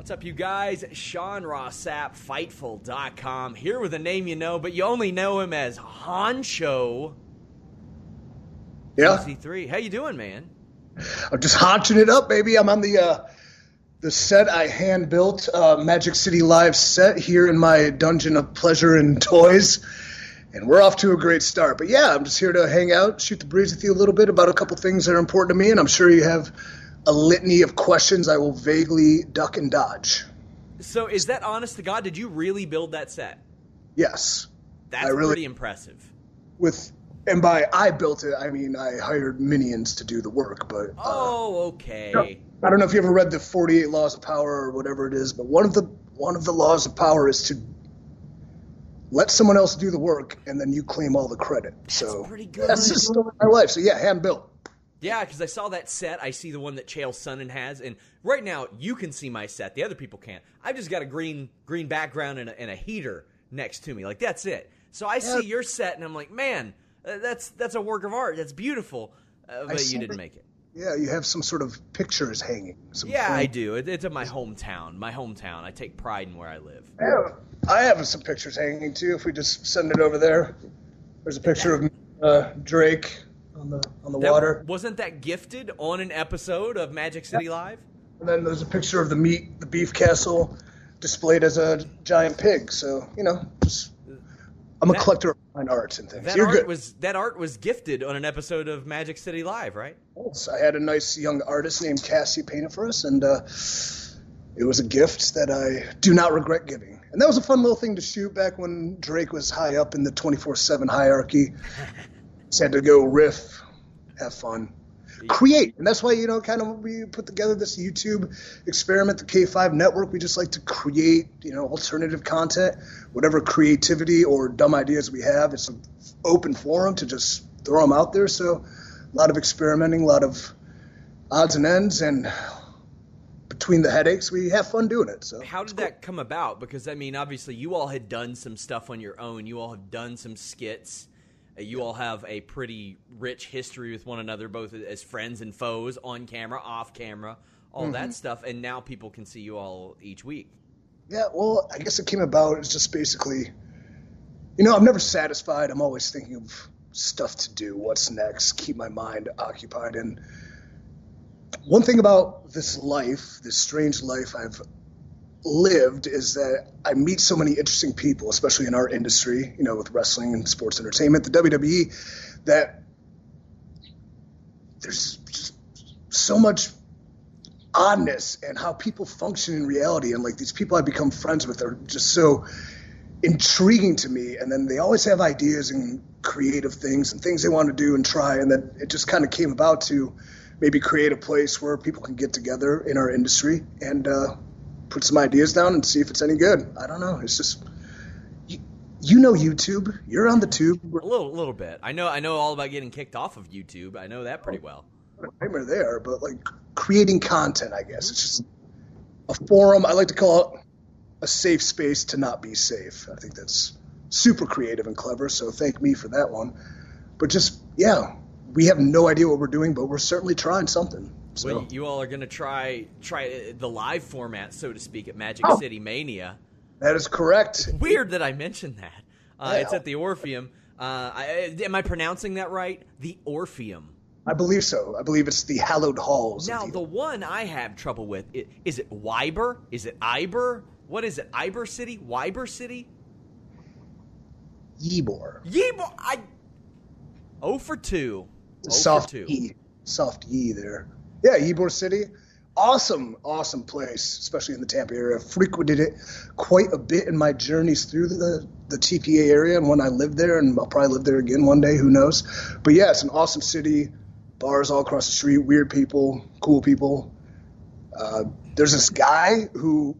What's up, you guys? Sean Ross Sapp, Fightful.com, here with a name you know, but you only know him as Honcho. Yeah, C3. How you doing, man? I'm just haunching it up, baby. I'm on the uh, the set I hand built, uh, Magic City Live set here in my dungeon of pleasure and toys, and we're off to a great start. But yeah, I'm just here to hang out, shoot the breeze with you a little bit about a couple things that are important to me, and I'm sure you have a litany of questions I will vaguely duck and dodge. So, is that honest to God? Did you really build that set? Yes. That's really, pretty impressive. With and by I built it, I mean I hired minions to do the work. But uh, oh, okay. I don't know if you ever read the Forty Eight Laws of Power or whatever it is, but one of the one of the laws of power is to let someone else do the work and then you claim all the credit. That's so pretty good. That's just my life. So yeah, hand built. Yeah, because I saw that set. I see the one that Chael Sonnen has, and right now you can see my set. The other people can't. I've just got a green green background and a, and a heater next to me. Like that's it. So I see your set, and I'm like, man, uh, that's that's a work of art. That's beautiful. Uh, but you didn't make it. Yeah, you have some sort of pictures hanging. yeah, frame. I do. It, it's in my hometown. My hometown. I take pride in where I live. Yeah, I have some pictures hanging too. If we just send it over there, there's a picture of uh, Drake on the on the that, water. Wasn't that gifted on an episode of Magic City yeah. Live? And then there's a picture of the meat, the beef castle, displayed as a giant pig. So you know, just, I'm that, a collector of fine arts and things. That You're art good. was that art was gifted on an episode of Magic City Live, right? Yes, I had a nice young artist named Cassie paint it for us, and uh, it was a gift that I do not regret giving. And that was a fun little thing to shoot back when Drake was high up in the 24/7 hierarchy. Just had to go riff, have fun, create, and that's why you know kind of we put together this YouTube experiment, the K5 Network. We just like to create you know alternative content, whatever creativity or dumb ideas we have. It's an open forum to just throw them out there. So a lot of experimenting, a lot of odds and ends, and between the headaches, we have fun doing it. So how did cool. that come about? Because I mean, obviously, you all had done some stuff on your own. You all have done some skits. You all have a pretty rich history with one another, both as friends and foes, on camera, off camera, all mm-hmm. that stuff. And now people can see you all each week. Yeah, well, I guess it came about. It's just basically, you know, I'm never satisfied. I'm always thinking of stuff to do, what's next, keep my mind occupied. And one thing about this life, this strange life I've lived is that I meet so many interesting people, especially in our industry, you know, with wrestling and sports entertainment, the WWE, that there's just so much oddness and how people function in reality. And like these people I become friends with are just so intriguing to me. And then they always have ideas and creative things and things they want to do and try. And then it just kind of came about to maybe create a place where people can get together in our industry and, uh, put some ideas down and see if it's any good. I don't know. It's just you, you know YouTube. You're on the tube. A little, little bit. I know. I know all about getting kicked off of YouTube. I know that pretty oh, well. Nightmare there, but like creating content, I guess it's just a forum. I like to call it a safe space to not be safe. I think that's super creative and clever. So thank me for that one. But just yeah, we have no idea what we're doing, but we're certainly trying something. So. Well, you all are going to try try the live format, so to speak, at Magic Oh. City Mania. That is correct. Weird that I mentioned that. Uh, Yeah. It's at the Orpheum. Uh, I, am I pronouncing that right? The Orpheum. I believe so. I believe it's the hallowed halls. Now, the one I have trouble with is it Wyber? Is it Iber? What is it? Iber City? Wyber City? Ybor. Yebo. I. Oh for two. Soft. E, soft E there. Yeah, Ybor City, awesome, awesome place, especially in the Tampa area. Frequented it quite a bit in my journeys through the the TPA area, and when I lived there, and I'll probably live there again one day. Who knows? But yeah, it's an awesome city. Bars all across the street, weird people, cool people. Uh, there's this guy who,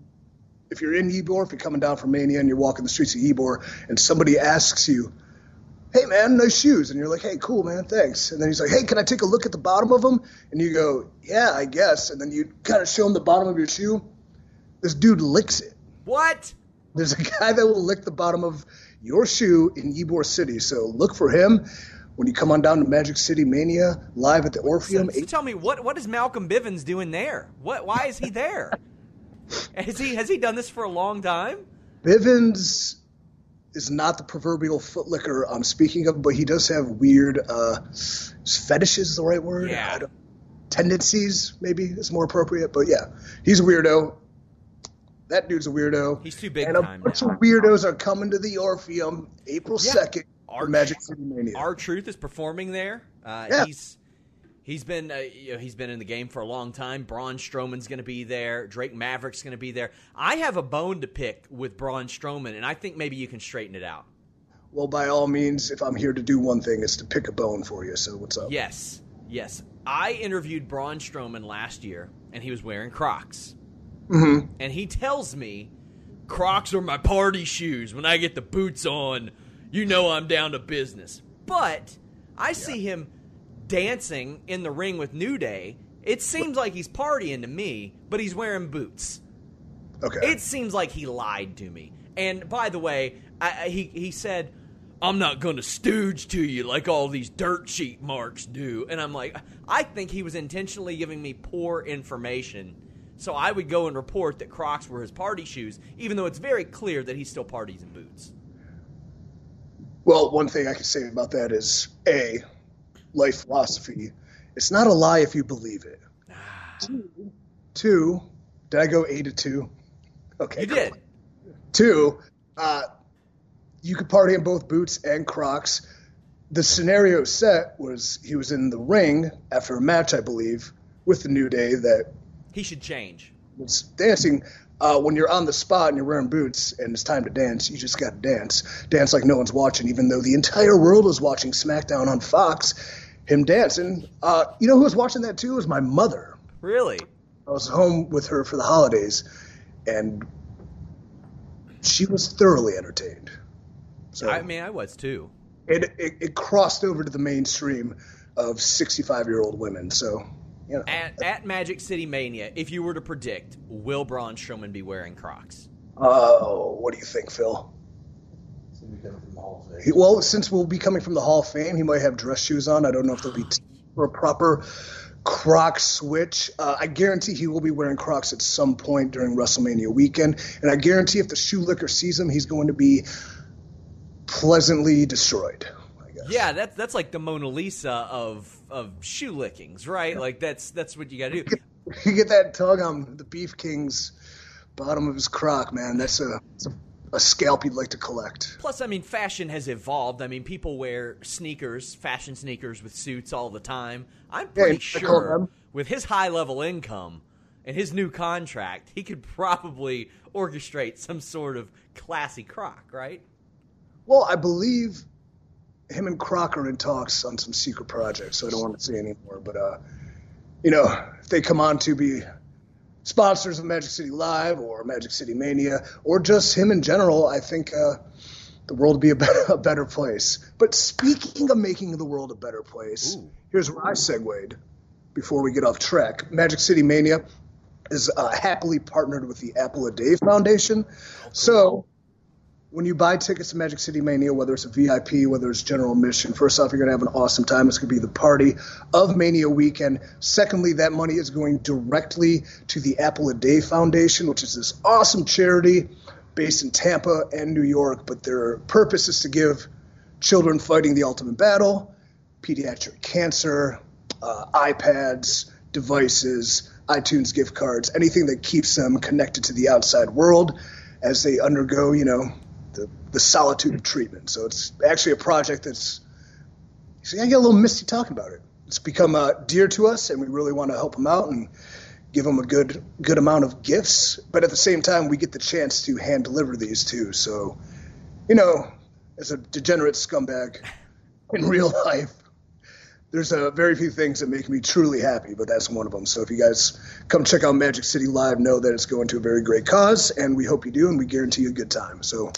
if you're in Ybor, if you're coming down from Mania and you're walking the streets of Ybor, and somebody asks you, hey man, nice shoes. And you're like, hey, cool man, thanks. And then he's like, hey, can I take a look at the bottom of them? And you go, yeah, I guess. And then you kind of show him the bottom of your shoe. This dude licks it. What? There's a guy that will lick the bottom of your shoe in Ybor City. So look for him when you come on down to Magic City Mania live at the Orpheum. So tell me what what is Malcolm Bivens doing there? What why is he there? has he has he done this for a long time? Bivens is not the proverbial footlicker I'm speaking of, but he does have weird uh, fetishes. Is the right word? Yeah. I don't- tendencies maybe is more appropriate. But yeah, he's a weirdo. That dude's a weirdo. He's too big and a bunch now. of weirdos are coming to the Orpheum April second. Yeah. Our- Magic City Mania. R-Truth is performing there. Uh, Yeah. He's he's been uh, you know, he's been in the game for a long time. Braun Strowman's going to be there. Drake Maverick's going to be there. I have a bone to pick with Braun Strowman, and I think maybe you can straighten it out. well, by all means, if I'm here to do one thing, it's to pick a bone for you. So what's up? Yes, yes. I interviewed Braun Strowman last year, and he was wearing Crocs. Mm-hmm. And he tells me, Crocs are my party shoes. When I get the boots on, you know I'm down to business. But I see him dancing in the ring with New Day. It seems like he's partying to me, but he's wearing boots. Okay. It seems like he lied to me. And by the way, I, he he said, "I'm not going to stooge to you like all these dirt sheet marks do." And I'm like, I think he was intentionally giving me poor information, so I would go and report that Crocs were his party shoes, even though it's very clear that he still parties in boots. Well, one thing I can say about that is A, life philosophy. It's not a lie if you believe it. Two, two did I go A to two? Okay. You cool. did. Two, uh, you could party in both boots and Crocs. The scenario set was he was in the ring after a match, I believe, with the New Day that He should change. was dancing. Uh, when you're on the spot and you're wearing boots and it's time to dance, you just got to dance. Dance like no one's watching, even though the entire world is watching SmackDown on Fox. Him dancing. Uh, you know who was watching that too? Was my mother. Really? I was home with her for the holidays, and she was thoroughly entertained. So I mean, I was too. it, it it crossed over to the mainstream of 65 year old women. So you know, At, at Magic City Mania, if you were to predict, will Braun Strowman be wearing Crocs? oh, what do you think, Phil? He, well, since we'll be coming from the Hall of Fame, he might have dress shoes on. I don't know if they'll be t- for a proper Croc switch. Uh, I guarantee he will be wearing Crocs at some point during WrestleMania weekend, and I guarantee if the shoe licker sees him, he's going to be pleasantly destroyed. Yeah, that's that's like the Mona Lisa of of shoe lickings, right? Like that's that's what you got to do. You get that tug on the Beef King's bottom of his croc, man. That's a, that's a, a scalp you'd like to collect. Plus, I mean, fashion has evolved. I mean, people wear sneakers, fashion sneakers with suits all the time. I'm pretty call sure with his high level income and his new contract, he could probably orchestrate some sort of classy croc, right? Well, I believe him and Croc are in talks on some secret project, so I don't want to say anymore. But uh, you know, if they come on to be sponsors of Magic City Live or Magic City Mania or just him in general, I think uh, the world would be a better, a better place. But speaking of making the world a better place, Ooh. here's where I segued before we get off track. Magic City Mania, is uh, happily partnered with the Apple a Day Foundation. So when you buy tickets to Magic City Mania, whether it's a VIP, whether it's general admission, first off, you're going to have an awesome time. It's going to be the party of Mania weekend. Secondly, that money is going directly to the Apple a Day Foundation, which is this awesome charity based in Tampa and New York. But their purpose is to give children fighting the ultimate battle, pediatric cancer, uh, iPads, devices, iTunes gift cards, anything that keeps them connected to the outside world as they undergo, you know, the, the solitude of treatment. So it's actually a project that's, see, I get a little misty talking about it. It's become uh, dear to us, and we really want to help them out and give them a good good amount of gifts. But at the same time, we get the chance to hand deliver these too. So, you know, as a degenerate scumbag in real life, there's a very few things that make me truly happy, but that's one of them. So if you guys come check out Magic City Live, know that it's going to a very great cause, and we hope you do, and we guarantee you a good time. So,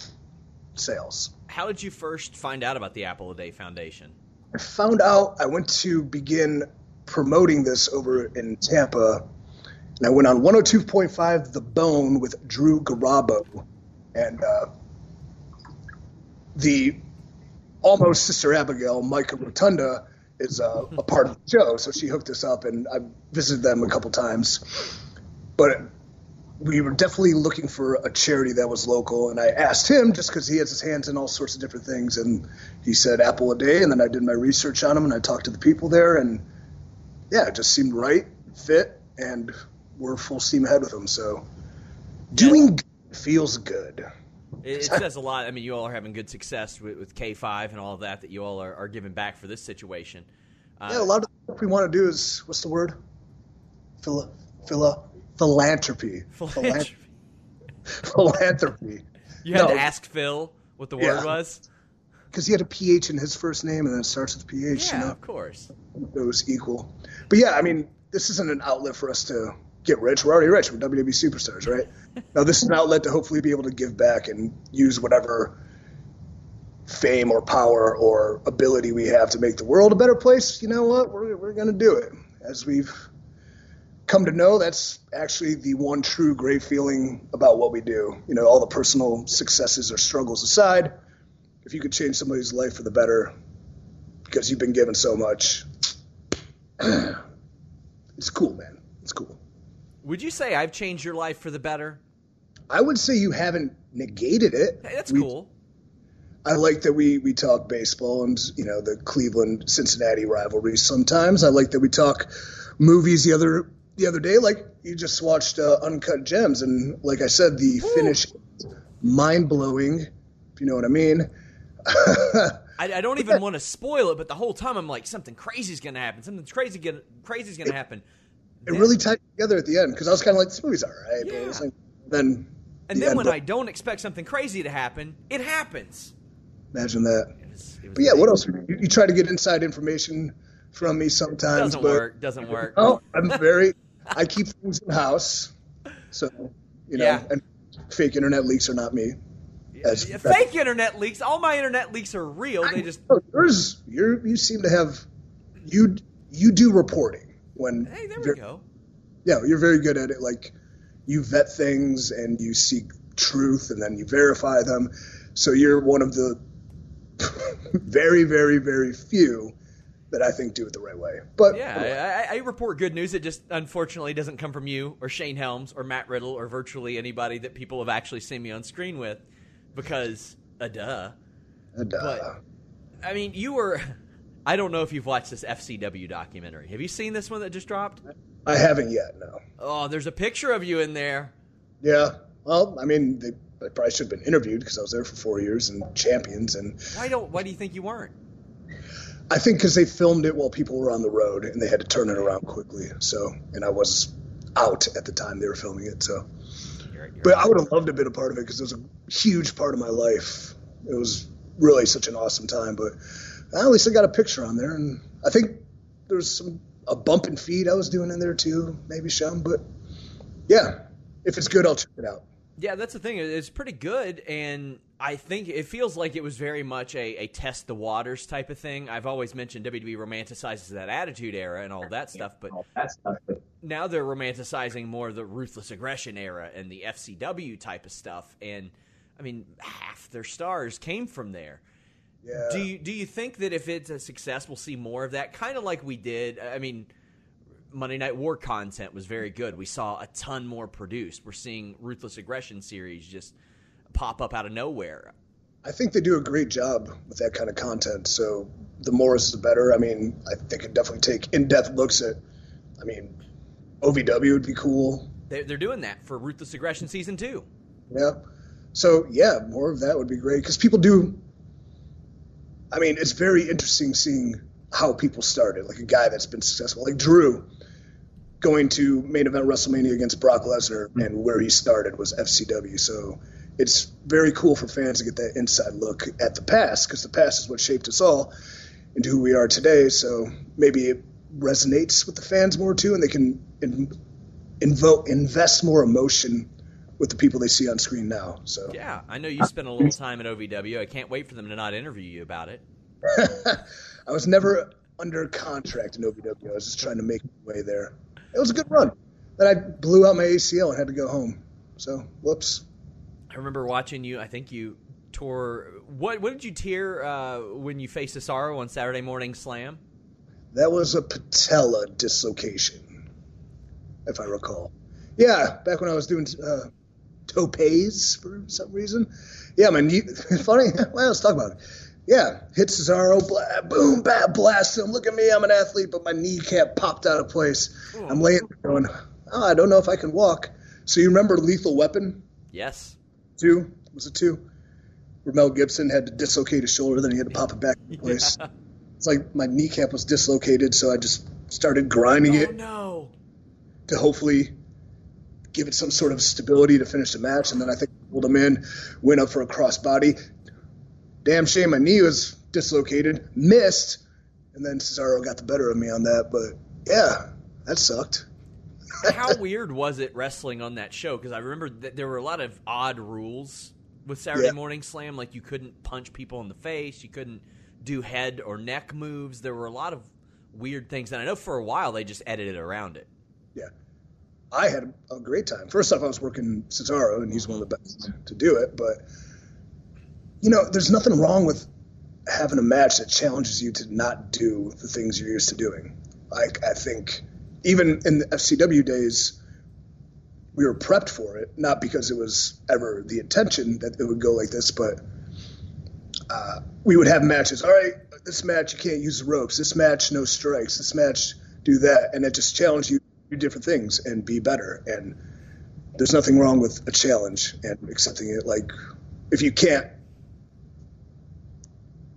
sales. How did you first find out about the Apple a Day Foundation? I found out I went to begin promoting this over in Tampa, and I went on 102.5 The Bone with Drew Garabo, and uh, the almost sister Abigail, Mika Rotunda is uh, a part of the show, so she hooked us up, and I visited them a couple times. But we were definitely looking for a charity that was local, and I asked him just because he has his hands in all sorts of different things, and he said Apple a day, and then I did my research on him, and I talked to the people there, and yeah, it just seemed right, fit, and we're full steam ahead with them. So doing good feels good. It, it, says a lot. I mean, you all are having good success with, with K5 and all of that, that you all are, are giving back for this situation. Uh, yeah, a lot of what we want to do is, what's the word? Phila, phila, philanthropy. Philanthropy. philanthropy. You had no. to ask Phil what the word yeah. was? Because he had a PH in his first name and then it starts with PH. Yeah, you know? of course. It was equal. But yeah, I mean, this isn't an outlet for us to get rich. We're already rich. We're WWE superstars, right? now this is an outlet to hopefully be able to give back and use whatever fame or power or ability we have to make the world a better place. You know what? We're we're gonna do it. As we've come to know, that's actually the one true great feeling about what we do. You know, all the personal successes or struggles aside, if you could change somebody's life for the better because you've been given so much, it's cool, man. It's cool. Would you say I've changed your life for the better? I would say you haven't negated it. Hey, that's we, cool. I like that we we talk baseball and you know the Cleveland Cincinnati rivalry. Sometimes I like that we talk movies. The other the other day, like you just watched uh, Uncut Gems, and like I said, the Ooh. finish mind blowing. If you know what I mean. I, I, don't even want to spoil it, but the whole time I'm like, something crazy is going to happen. Something crazy crazy is going to happen it really tied together at the end because I was kind of like, this movie's all right. Yeah. But like, then and the then when I don't expect something crazy to happen, it happens. Imagine that. It was, it was but yeah, what else? You, you, try to get inside information from me sometimes. Doesn't but, work. Doesn't work. Oh, I'm very. I keep things in house, so you know, yeah. and fake internet leaks are not me. As, yeah, fake internet leaks. All my internet leaks are real. They just yours. You you seem to have you you do reporting when hey, there we go. Yeah, you're very good at it. Like you vet things and you seek truth and then you verify them. So you're one of the very, very, very few that I think do it the right way. But yeah, I, I, report good news. It just unfortunately doesn't come from you or Shane Helms or Matt Riddle or virtually anybody that people have actually seen me on screen with, because a uh, duh. A duh. But, I mean, you were I don't know if you've watched this FCW documentary. Have you seen this one that just dropped? I haven't yet. No. Oh, there's a picture of you in there. Yeah. Well, I mean, they, they probably should have been interviewed because I was there for four years and champions. And why don't? Why do you think you weren't? I think because they filmed it while people were on the road and they had to turn it around quickly. So, and I was out at the time they were filming it. So, you're, you're but I would have loved to have been a part of it because it was a huge part of my life. It was really such an awesome time. But at least I got a picture on there, and I think there's some a bump and feed I was doing in there too, maybe some. But yeah, if it's good, I'll check it out. Yeah, that's the thing. It's pretty good, and I think it feels like it was very much a, a test the waters type of thing. I've always mentioned WWE romanticizes that Attitude Era and all that stuff, but now they're romanticizing more the ruthless aggression era and the FCW type of stuff. And I mean, half their stars came from there. Yeah. Do you do you think that if it's a success, we'll see more of that? Kind of like we did. I mean, Monday Night War content was very good. We saw a ton more produced. We're seeing Ruthless Aggression series just pop up out of nowhere. I think they do a great job with that kind of content. So the more is the better. I mean, I think it definitely take in-depth looks at. I mean, OVW would be cool. They, they're doing that for Ruthless Aggression season two. Yeah. So yeah, more of that would be great because people do. I mean, it's very interesting seeing how people started. Like a guy that's been successful, like Drew, going to main event WrestleMania against Brock Lesnar, and where he started was FCW. So it's very cool for fans to get that inside look at the past because the past is what shaped us all into who we are today. So maybe it resonates with the fans more too, and they can in, invoke invest more emotion with the people they see on screen now. So yeah, I know you spent a little time at OVW. I can't wait for them to not interview you about it. I was never under contract in OVW. I was just trying to make my way there. It was a good run. Then I blew out my ACL and had to go home. So whoops. I remember watching you. I think you tore. What what did you tear uh, when you faced Cesaro on Saturday Morning Slam? That was a patella dislocation, if I recall. Yeah, back when I was doing uh, topes for some reason. Yeah, my knee. Funny. Well, let's talk about it. Yeah, hit Cesaro, blah, boom, bad blast him. Look at me, I'm an athlete, but my kneecap popped out of place. Oh. I'm laying there going, oh, I don't know if I can walk. So you remember Lethal Weapon? Yes. Two? Was it two? Where Mel Gibson had to dislocate his shoulder, then he had to pop it back in place. Yeah. It's like my kneecap was dislocated, so I just started grinding oh, it. no. To hopefully give it some sort of stability to finish the match. And then I think pulled him in, went up for a crossbody. Damn shame my knee was dislocated, missed, and then Cesaro got the better of me on that. But yeah, that sucked. How weird was it wrestling on that show? Because I remember that there were a lot of odd rules with Saturday yeah. Morning Slam. Like you couldn't punch people in the face, you couldn't do head or neck moves. There were a lot of weird things, and I know for a while they just edited around it. Yeah, I had a great time. First off, I was working Cesaro, and he's one of the best to do it. But you know, there's nothing wrong with having a match that challenges you to not do the things you're used to doing. Like I think even in the FCW days, we were prepped for it, not because it was ever the intention that it would go like this, but uh, we would have matches. All right, this match you can't use the ropes. This match no strikes. This match do that, and it just challenged you to do different things and be better. And there's nothing wrong with a challenge and accepting it. Like if you can't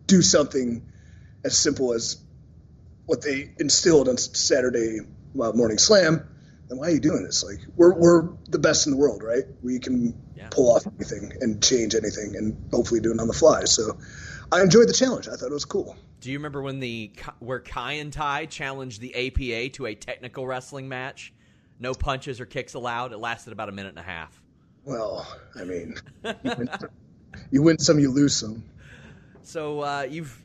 do something as simple as what they instilled on Saturday uh, Morning Slam, then why are you doing this? Like we're we're the best in the world, right? We can yeah. pull off anything and change anything, and hopefully do it on the fly. So I enjoyed the challenge. I thought it was cool. Do you remember when the where Kaientai challenged the APA to a technical wrestling match? No punches or kicks allowed. It lasted about a minute and a half. Well, I mean, you, win, you win some, you lose some. So uh, you've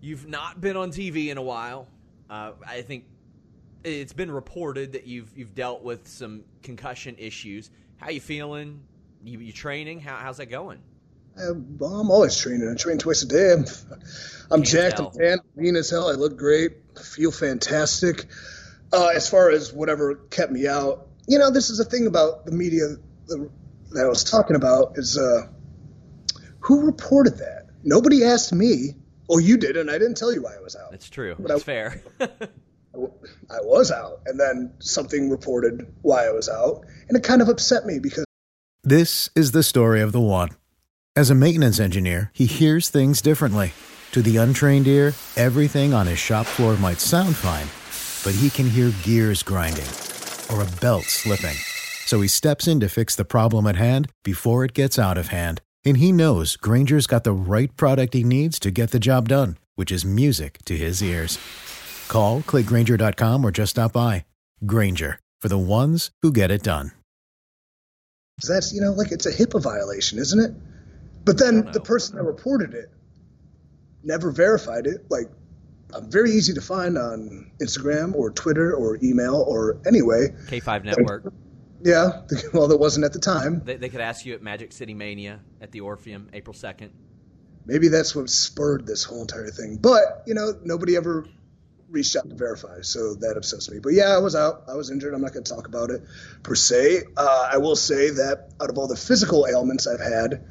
you've not been on TV in a while. Uh, I think it's been reported that you've you've dealt with some concussion issues. How you feeling? You, you training? How, how's that going? I'm, I'm always training. I train twice a day. I'm, I'm jacked. Tell. I'm tan, lean as hell. I look great. I feel fantastic. Uh, as far as whatever kept me out, you know, this is the thing about the media that I was talking about is uh, who reported that? Nobody asked me. Oh, you did, and I didn't tell you why I was out. That's true. But That's I, fair. I was out, and then something reported why I was out, and it kind of upset me because. This is the story of the one. As a maintenance engineer, he hears things differently. To the untrained ear, everything on his shop floor might sound fine, but he can hear gears grinding or a belt slipping. So he steps in to fix the problem at hand before it gets out of hand and he knows Grainger's got the right product he needs to get the job done, which is music to his ears. Call, clickgrainger.com, or just stop by. Granger, for the ones who get it done. That's you know like it's a HIPAA violation, isn't it? But then the person that reported it never verified it. Like I'm very easy to find on Instagram or Twitter or email or anyway. K5 Network. Yeah, well, there wasn't at the time. They, they could ask you at Magic City Mania at the Orpheum, April 2nd. Maybe that's what spurred this whole entire thing. But, you know, nobody ever reached out to verify, so that upsets me. But yeah, I was out. I was injured. I'm not going to talk about it per se. Uh, I will say that out of all the physical ailments I've had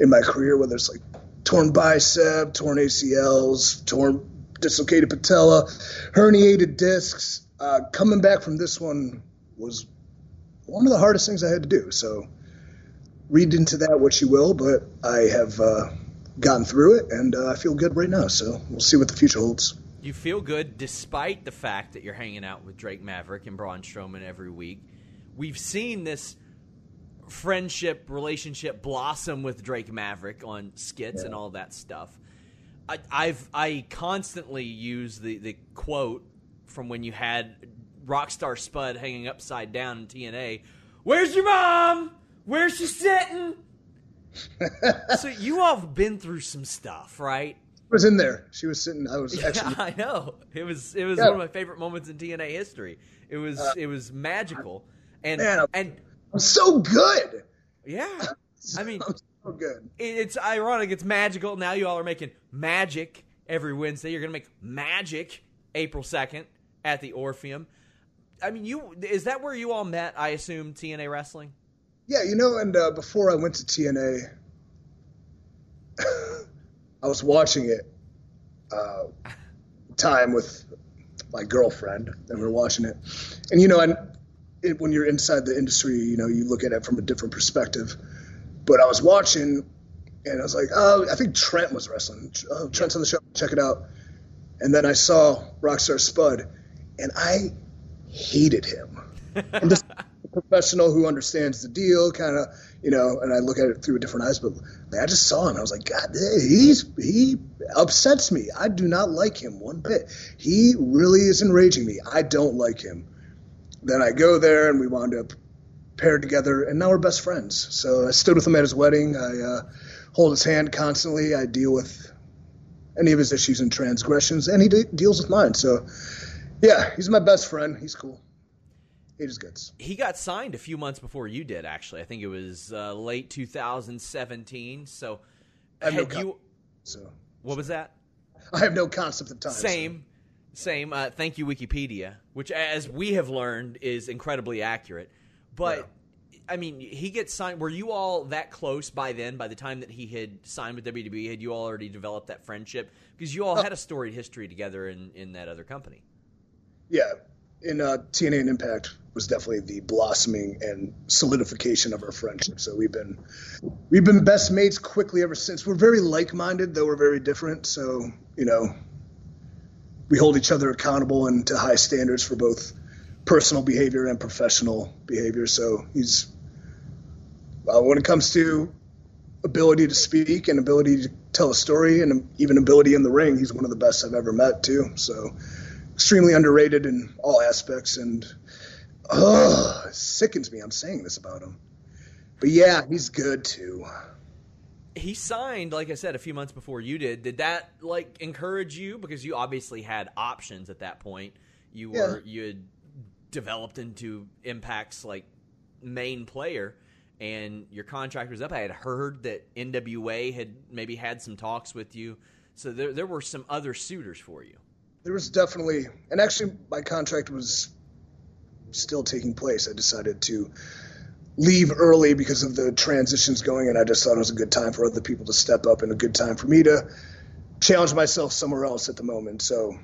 in my career, whether it's like torn bicep, torn ACLs, torn dislocated patella, herniated discs, uh, coming back from this one was one of the hardest things I had to do. So read into that what you will, but I have uh, gotten through it and uh, I feel good right now. So we'll see what the future holds. You feel good despite the fact that you're hanging out with Drake Maverick and Braun Strowman every week. We've seen this friendship relationship blossom with Drake Maverick on skits yeah. and all that stuff. I, I've I constantly use the the quote from when you had Rockstar Spud hanging upside down in TNA. Where's your mom? Where's she sitting? so you all have been through some stuff, right? I was in there. She was sitting. I was actually. Yeah, I know. It was. It was yeah. one of my favorite moments in TNA history. It was. Uh, it was magical. And man, and I'm so good. Yeah. I mean, I'm so good. It's ironic. It's magical. Now you all are making magic every Wednesday. You're going to make magic April second at the Orpheum. I mean, you is that where you all met? I assume TNA wrestling. Yeah, you know, and uh, before I went to TNA, I was watching it uh, time with my girlfriend, and we were watching it. And you know, and it, when you're inside the industry, you know, you look at it from a different perspective. But I was watching, and I was like, oh, I think Trent was wrestling. Oh, Trent's on the show. Check it out. And then I saw Rockstar Spud, and I hated him. I'm just a professional who understands the deal, kind of, you know, and I look at it through a different eyes. But man, I just saw him. I was like, God, he's he upsets me. I do not like him one bit. He really is enraging me. I don't like him. Then I go there, and we wound up paired together, and now we're best friends. So I stood with him at his wedding. I uh, hold his hand constantly. I deal with any of his issues and transgressions, and he de- deals with mine. So, yeah, he's my best friend. He's cool. It is good. He got signed a few months before you did. Actually, I think it was uh, late 2017. So, had no you? So, what was that? I have no concept of time. Same, so. same. Uh, thank you, Wikipedia, which, as we have learned, is incredibly accurate. But yeah. I mean, he gets signed. Were you all that close by then? By the time that he had signed with WWE, had you all already developed that friendship? Because you all uh, had a storied history together in in that other company. Yeah, in uh, TNA and Impact was definitely the blossoming and solidification of our friendship. So we've been we've been best mates quickly ever since. We're very like-minded, though we're very different. So you know, we hold each other accountable and to high standards for both personal behavior and professional behavior. So he's uh, when it comes to ability to speak and ability to tell a story and even ability in the ring, he's one of the best I've ever met too. So extremely underrated in all aspects and oh, it sickens me I'm saying this about him. But yeah, he's good too. He signed, like I said, a few months before you did. Did that like encourage you because you obviously had options at that point? You were you had developed into Impact's like main player and your contract was up. I had heard that NWA had maybe had some talks with you. So there there were some other suitors for you there was definitely, and actually, my contract was still taking place. I decided to leave early because of the transitions going, and I just thought it was a good time for other people to step up and a good time for me to challenge myself somewhere else at the moment. So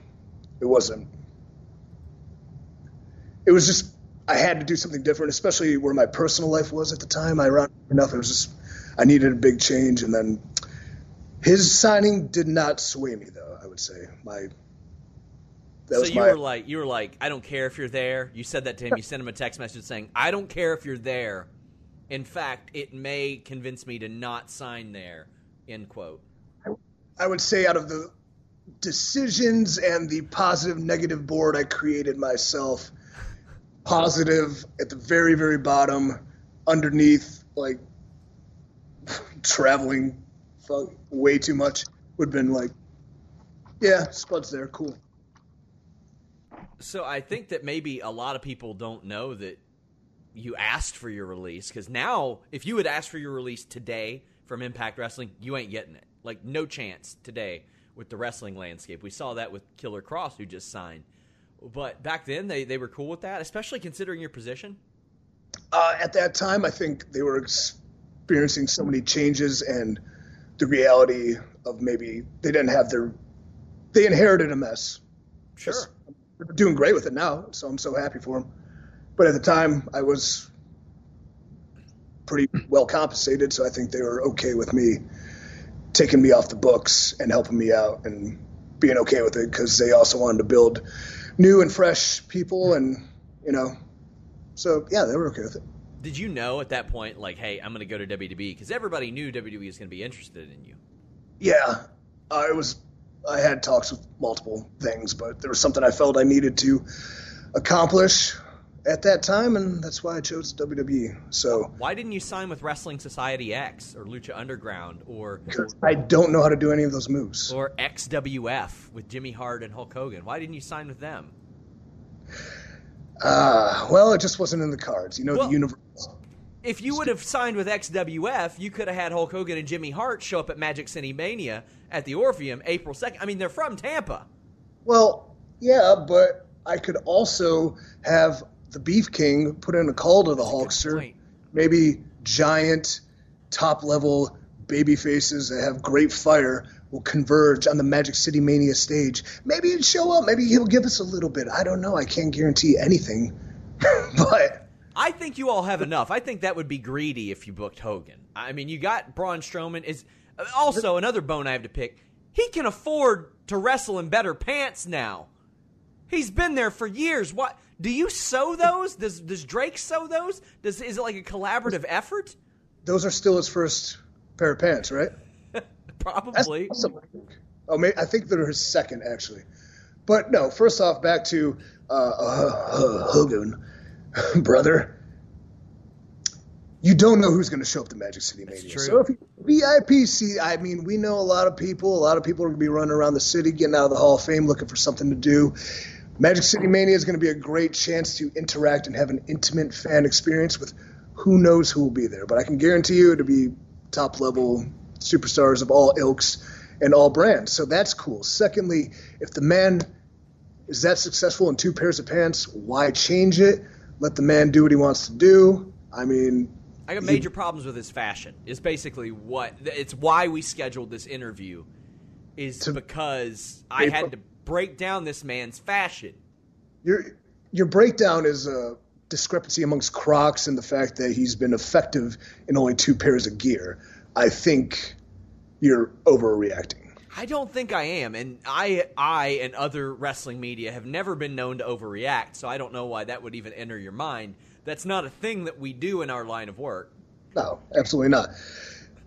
it wasn't. It was just I had to do something different, especially where my personal life was at the time. I ran enough. It was just I needed a big change, and then his signing did not sway me, though. I would say my that so you my... were like, you were like, I don't care if you're there. You said that to him. You sent him a text message saying, I don't care if you're there. In fact, it may convince me to not sign there. End quote. I would say out of the decisions and the positive negative board I created myself, positive at the very very bottom, underneath like traveling way too much would have been like, yeah, Spud's there, cool. So I think that maybe a lot of people don't know that you asked for your release because now, if you had asked for your release today from Impact Wrestling, you ain't getting it. Like no chance today with the wrestling landscape. We saw that with Killer Kross, who just signed. But back then, they, they were cool with that, especially considering your position. Uh, at that time, I think they were experiencing so many changes and the reality of maybe they didn't have their they inherited a mess. Sure, doing great with it now, so I'm so happy for him. But at the time, I was pretty well compensated, so I think they were okay with me taking me off the books and helping me out and being okay with it because they also wanted to build new and fresh people and you know so yeah they were okay with it. Did you know at that point like hey i'm going to go to wwe because everybody knew wwe was going to be interested in you? Yeah. Uh, it was i had talks with multiple things but there was something i felt i needed to accomplish at that time, and that's why I chose WWE. So why didn't you sign with Wrestling Society X or Lucha Underground or? I don't know how to do any of those moves. Or XWF with Jimmy Hart and Hulk Hogan. Why didn't you sign with them? Uh, well, it just wasn't in the cards. You know, well, the universe. If you would have signed with XWF, you could have had Hulk Hogan and Jimmy Hart show up at Magic City Mania at the Orpheum April 2nd. I mean, they're from Tampa. Well, yeah, but I could also have the Beef King put in a call to the Hulkster. Maybe giant, top level baby faces that have great fire will converge on the Magic City Mania stage. Maybe he'd show up. Maybe he'll give us a little bit. I don't know. I can't guarantee anything. but I think you all have enough. I think that would be greedy if you booked Hogan. I mean, you got Braun Strowman. Is also another bone I have to pick. He can afford to wrestle in better pants now. He's been there for years. What do you sew those? Does does Drake sew those? Does is it like a collaborative effort? Those are still his first pair of pants, right? Probably. Awesome. Oh, maybe, I think they're his second actually. But no, first off, back to uh, uh, Hogan, brother. You don't know who's going to show up to Magic City Mania. True. So if you VIP see, I mean, we know a lot of people. A lot of people are going to be running around the city, getting out of the Hall of Fame, looking for something to do. Magic City Mania is going to be a great chance to interact and have an intimate fan experience with who knows who will be there. But I can guarantee you it'll be top level superstars of all ilks and all brands. So that's cool. Secondly, if the man is that successful in two pairs of pants, why change it? Let the man do what he wants to do. I mean, I got major he, problems with his fashion. Is basically what it's why we scheduled this interview is to, because I had to break down this man's fashion. Your your breakdown is a discrepancy amongst Crocs and the fact that he's been effective in only two pairs of gear. I think you're overreacting. I don't think I am, and I, I, and other wrestling media have never been known to overreact. So I don't know why that would even enter your mind. That's not a thing that we do in our line of work. No, absolutely not.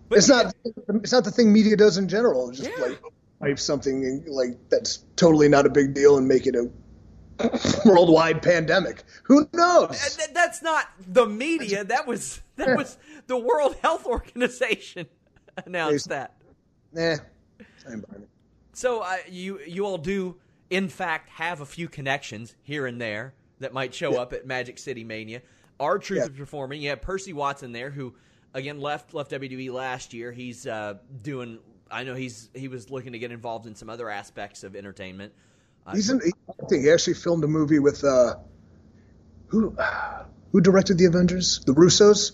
But it's not. It's not the thing media does in general. It's just yeah. like hype something like that's totally not a big deal and make it a worldwide pandemic. Who knows? That's not the media. That was that was the World Health Organization announced that. Nah, So uh, you you all do in fact have a few connections here and there that might show yeah. up at Magic City Mania. R-Truth yeah. is performing. You have Percy Watson there, who again left left WWE last year. He's uh, doing I know he's he was looking to get involved in some other aspects of entertainment. Uh, he's in, think He actually filmed a movie with uh, who who directed the Avengers? The Russos.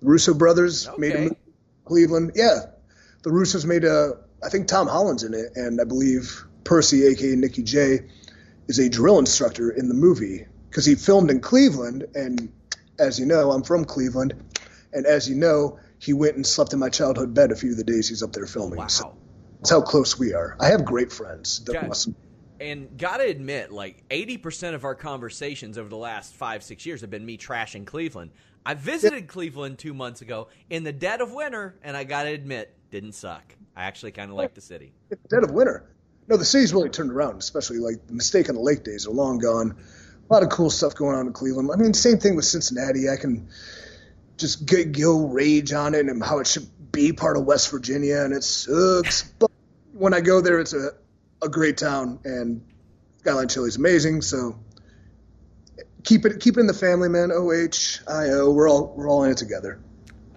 The Russo brothers okay. made a movie Cleveland. Yeah, the Russos made a. I think Tom Holland's in it, and I believe Percy, aka Nikki J, is a drill instructor in the movie because he filmed in Cleveland. And as you know, I'm from Cleveland, and as you know, he went and slept in my childhood bed a few of the days he's up there filming. Wow. So that's how close we are. I have great friends. and gotta admit, like eighty percent of our conversations over the last five, six years have been me trashing Cleveland. I visited yeah. Cleveland two months ago in the dead of winter, and I gotta admit, didn't suck. I actually kind of like the city. Dead of winter. No, the city's really turned around, especially like the mistake on the lake days are long gone. a lot of cool stuff going on in Cleveland. I mean, same thing with Cincinnati. I can just get go rage on it and how it should be part of West Virginia, and it sucks. but when I go there, it's a a great town, and Skyline Chili is amazing. So keep it keep it in the family, man. O H I O. We're all we're all in it together.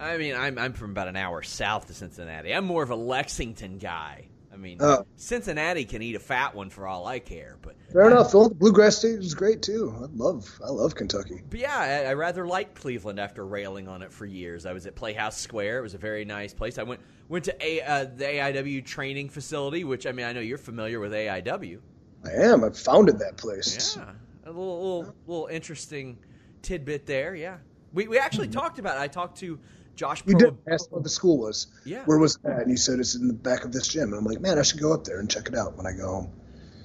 I mean, I'm I'm from about an hour south of Cincinnati. I'm more of a Lexington guy. I mean, Oh. Cincinnati can eat a fat one for all I care, but Fair enough. Phil, the Bluegrass State is great too. I love I love Kentucky. But yeah, I, I rather like Cleveland after railing on it for years. I was at Playhouse Square; it was a very nice place. I went went to a, uh, the AIW training facility, which I mean, I know you're familiar with AIW. I am. I founded that place. Yeah, a little little little interesting tidbit there. Yeah, we we actually talked about it. I talked to Josh. You did ask what the school was. Yeah. Where was that? And you said it's in the back of this gym. And I'm like, man, I should go up there and check it out when I go home.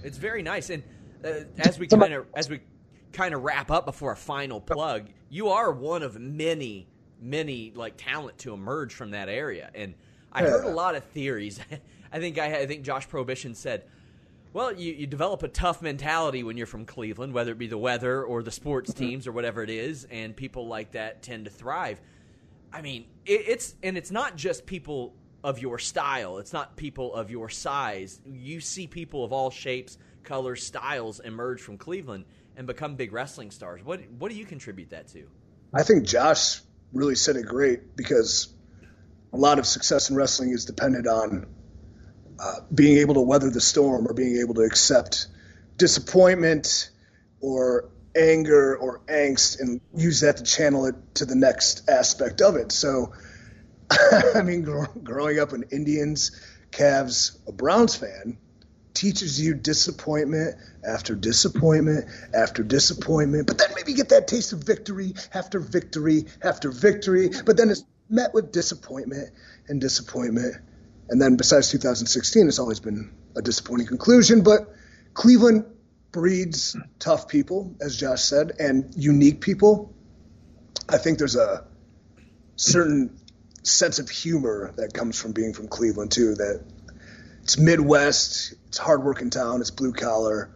It's very nice, and uh, as we kind of as we kind of wrap up before a final plug, you are one of many, many like talent to emerge from that area, and I heard a lot of theories. I think I, I think Josh Prohibition said, "Well, you, you develop a tough mentality when you're from Cleveland, whether it be the weather or the sports teams or whatever it is, and people like that tend to thrive." I mean, it, it's and it's not just people of your style. It's not people of your size. You see people of all shapes, colors, styles emerge from Cleveland and become big wrestling stars. What what do you contribute that to? I think Josh really said it great because a lot of success in wrestling is dependent on uh, being able to weather the storm or being able to accept disappointment or anger or angst and use that to channel it to the next aspect of it. So, I mean, gr- growing up an Indians, Cavs, a Browns fan teaches you disappointment after disappointment after disappointment, but then maybe you get that taste of victory after victory after victory, but then it's met with disappointment and disappointment. And then besides 2016, it's always been a disappointing conclusion. But Cleveland breeds tough people, as Josh said, and unique people. I think there's a certain sense of humor that comes from being from Cleveland too. That it's Midwest, it's hardworking town, it's blue collar.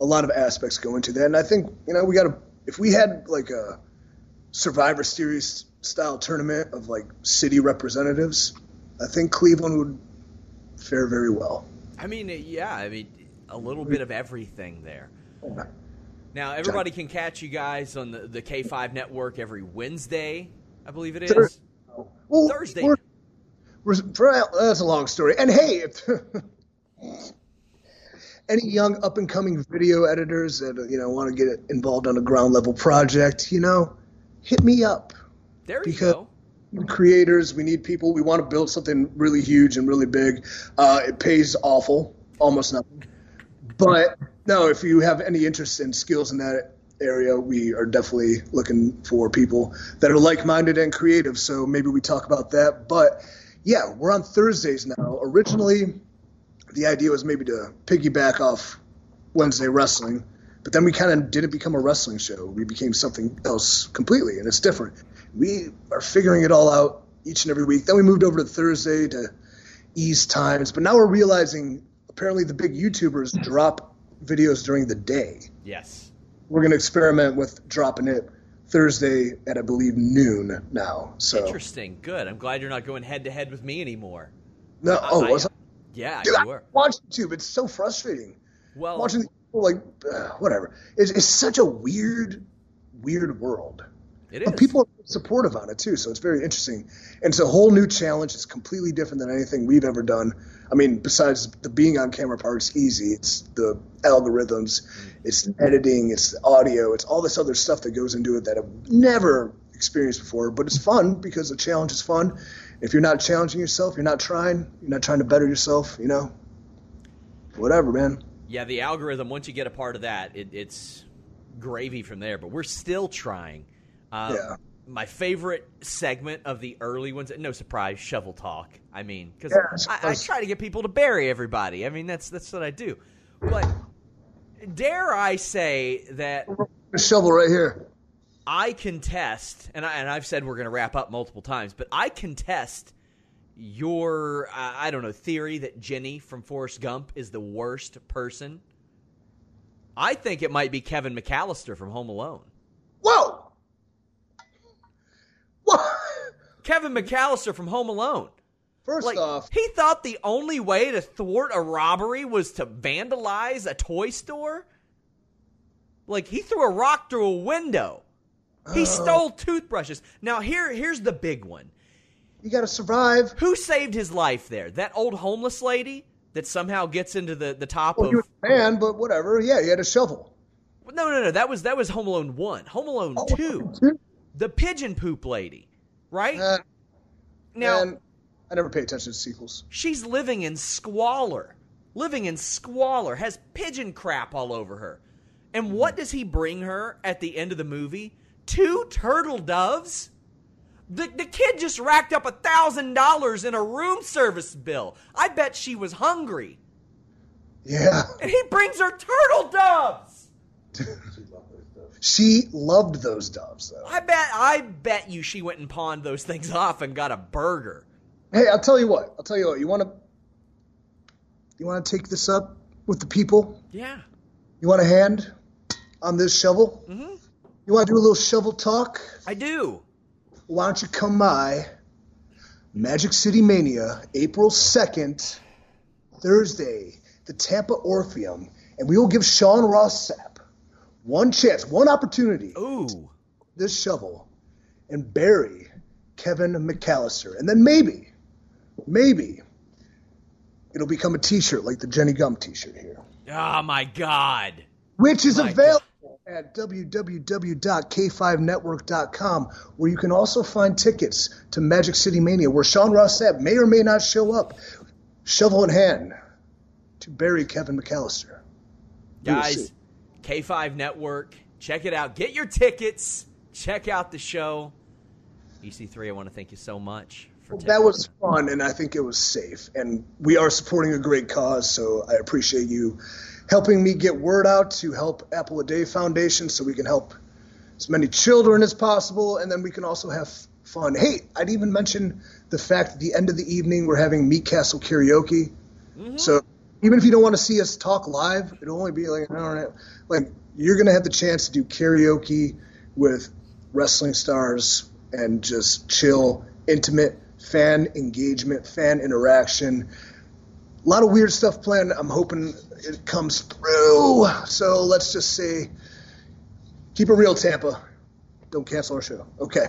A lot of aspects go into that, and I think you know we got to. If we had like a Survivor Series style tournament of like city representatives, I think Cleveland would fare very well. I mean, yeah, I mean, a little bit of everything there. Now, everybody can catch you guys on the, the K5 network every Wednesday, I believe it is. Well, Thursday. we're- we're- that's a long story. And hey, if any young up and coming video editors that you know want to get involved on a ground level project, you know, hit me up. There you Because- go. Creators, we need people. We want to build something really huge and really big. Uh, it pays awful, almost nothing. But no, if you have any interest in skills in that area, we are definitely looking for people that are like-minded and creative. So maybe we talk about that. But yeah, we're on Thursdays now. Originally, the idea was maybe to piggyback off Wednesday wrestling, but then we kind of didn't become a wrestling show. We became something else completely, and it's different. We are figuring it all out each and every week. Then we moved over to Thursday to ease times, but now we're realizing apparently the big YouTubers drop videos during the day. Yes. We're going to experiment with dropping it Thursday at I believe noon now. So Interesting. Good. I'm glad you're not going head to head with me anymore. no, oh, I- was I? Yeah, Dude, I you were. watch YouTube. It's so frustrating. Well, watching like uh, whatever. It's, it's such a weird, weird world. It But people are supportive on it too, so it's very interesting. And it's a whole new challenge. It's completely different than anything we've ever done. I mean, besides the being on camera part is easy. It's the algorithms, it's the editing, it's the audio, it's all this other stuff that goes into it that I've never experienced before. But it's fun because the challenge is fun. If you're not challenging yourself, you're not trying, you're not trying to better yourself, you know. Whatever, man. Yeah, the algorithm. Once you get a part of that, it, it's gravy from there. But we're still trying. Uh, Yeah. My favorite segment of the early ones. No surprise, shovel talk. I mean, because Yeah, I, I try to get people to bury everybody. I mean, that's that's what I do. But dare I say that A shovel right here. I contest, and I, and I've said we're going to wrap up multiple times, but I contest your uh, I don't know theory that Jenny from Forrest Gump is the worst person. I think it might be Kevin McAllister from Home Alone. Whoa! What? Kevin McAllister from Home Alone. First Like, off, he thought the only way to thwart a robbery was to vandalize a toy store? Like, he threw a rock through a window. He uh. stole toothbrushes. Now, here, here's the big one. you got to survive. Who saved his life there? That old homeless lady that somehow gets into the, the top Well, of. he was a man, but whatever. Yeah, he had a shovel. No, no, no. That was that was Home Alone one. Home Alone Oh, two. dude. The pigeon poop lady, right? Uh, now man, I never pay attention to sequels. she's living in squalor, living in squalor, has pigeon crap all over her. And what does he bring her at the end of the movie? Two turtle doves. The, the kid just racked up a thousand dollars in a room service bill. I bet she was hungry. Yeah. And he brings her turtle doves. She loved those doves, though. I bet I bet you she went and pawned those things off and got a burger. Hey, I'll tell you what. I'll tell you what. You want to you want to take this up with the people? Yeah. You want a hand on this shovel? Mm-hmm. You want to do a little shovel talk? I do. Why don't you come by Magic City Mania, April 2nd, Thursday, the Tampa Orpheum, and we will give Sean Ross one chance, one opportunity, Ooh. this shovel, and bury Kevin McAllister. And then maybe, maybe it'll become a t shirt like the Jenny Gum t shirt here, Oh my god. which is My available at www.k5network.com, where you can also find tickets to Magic City Mania, where Sean Ross Sapp may or may not show up, shovel in hand, to bury Kevin McAllister. Guys. K5 Network, check it out. Get your tickets. Check out the show. EC3, I want to thank you so much for Well, that was fun, and I think it was safe. And we are supporting a great cause, so I appreciate you helping me get word out to help Apple a Day Foundation so we can help as many children as possible, and then we can also have fun. Hey, I'd even mention the fact at the end of the evening we're having Meat Castle karaoke. Mm-hmm. So even if you don't want to see us talk live, it'll only be like an hour and a half. Like you're gonna have the chance to do karaoke with wrestling stars and just chill, intimate fan engagement, fan interaction. A lot of weird stuff planned. I'm hoping it comes through. So let's just say, keep it real, Tampa. Don't cancel our show. Okay.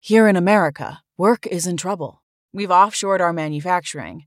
Here in America, work is in trouble. We've offshored our manufacturing,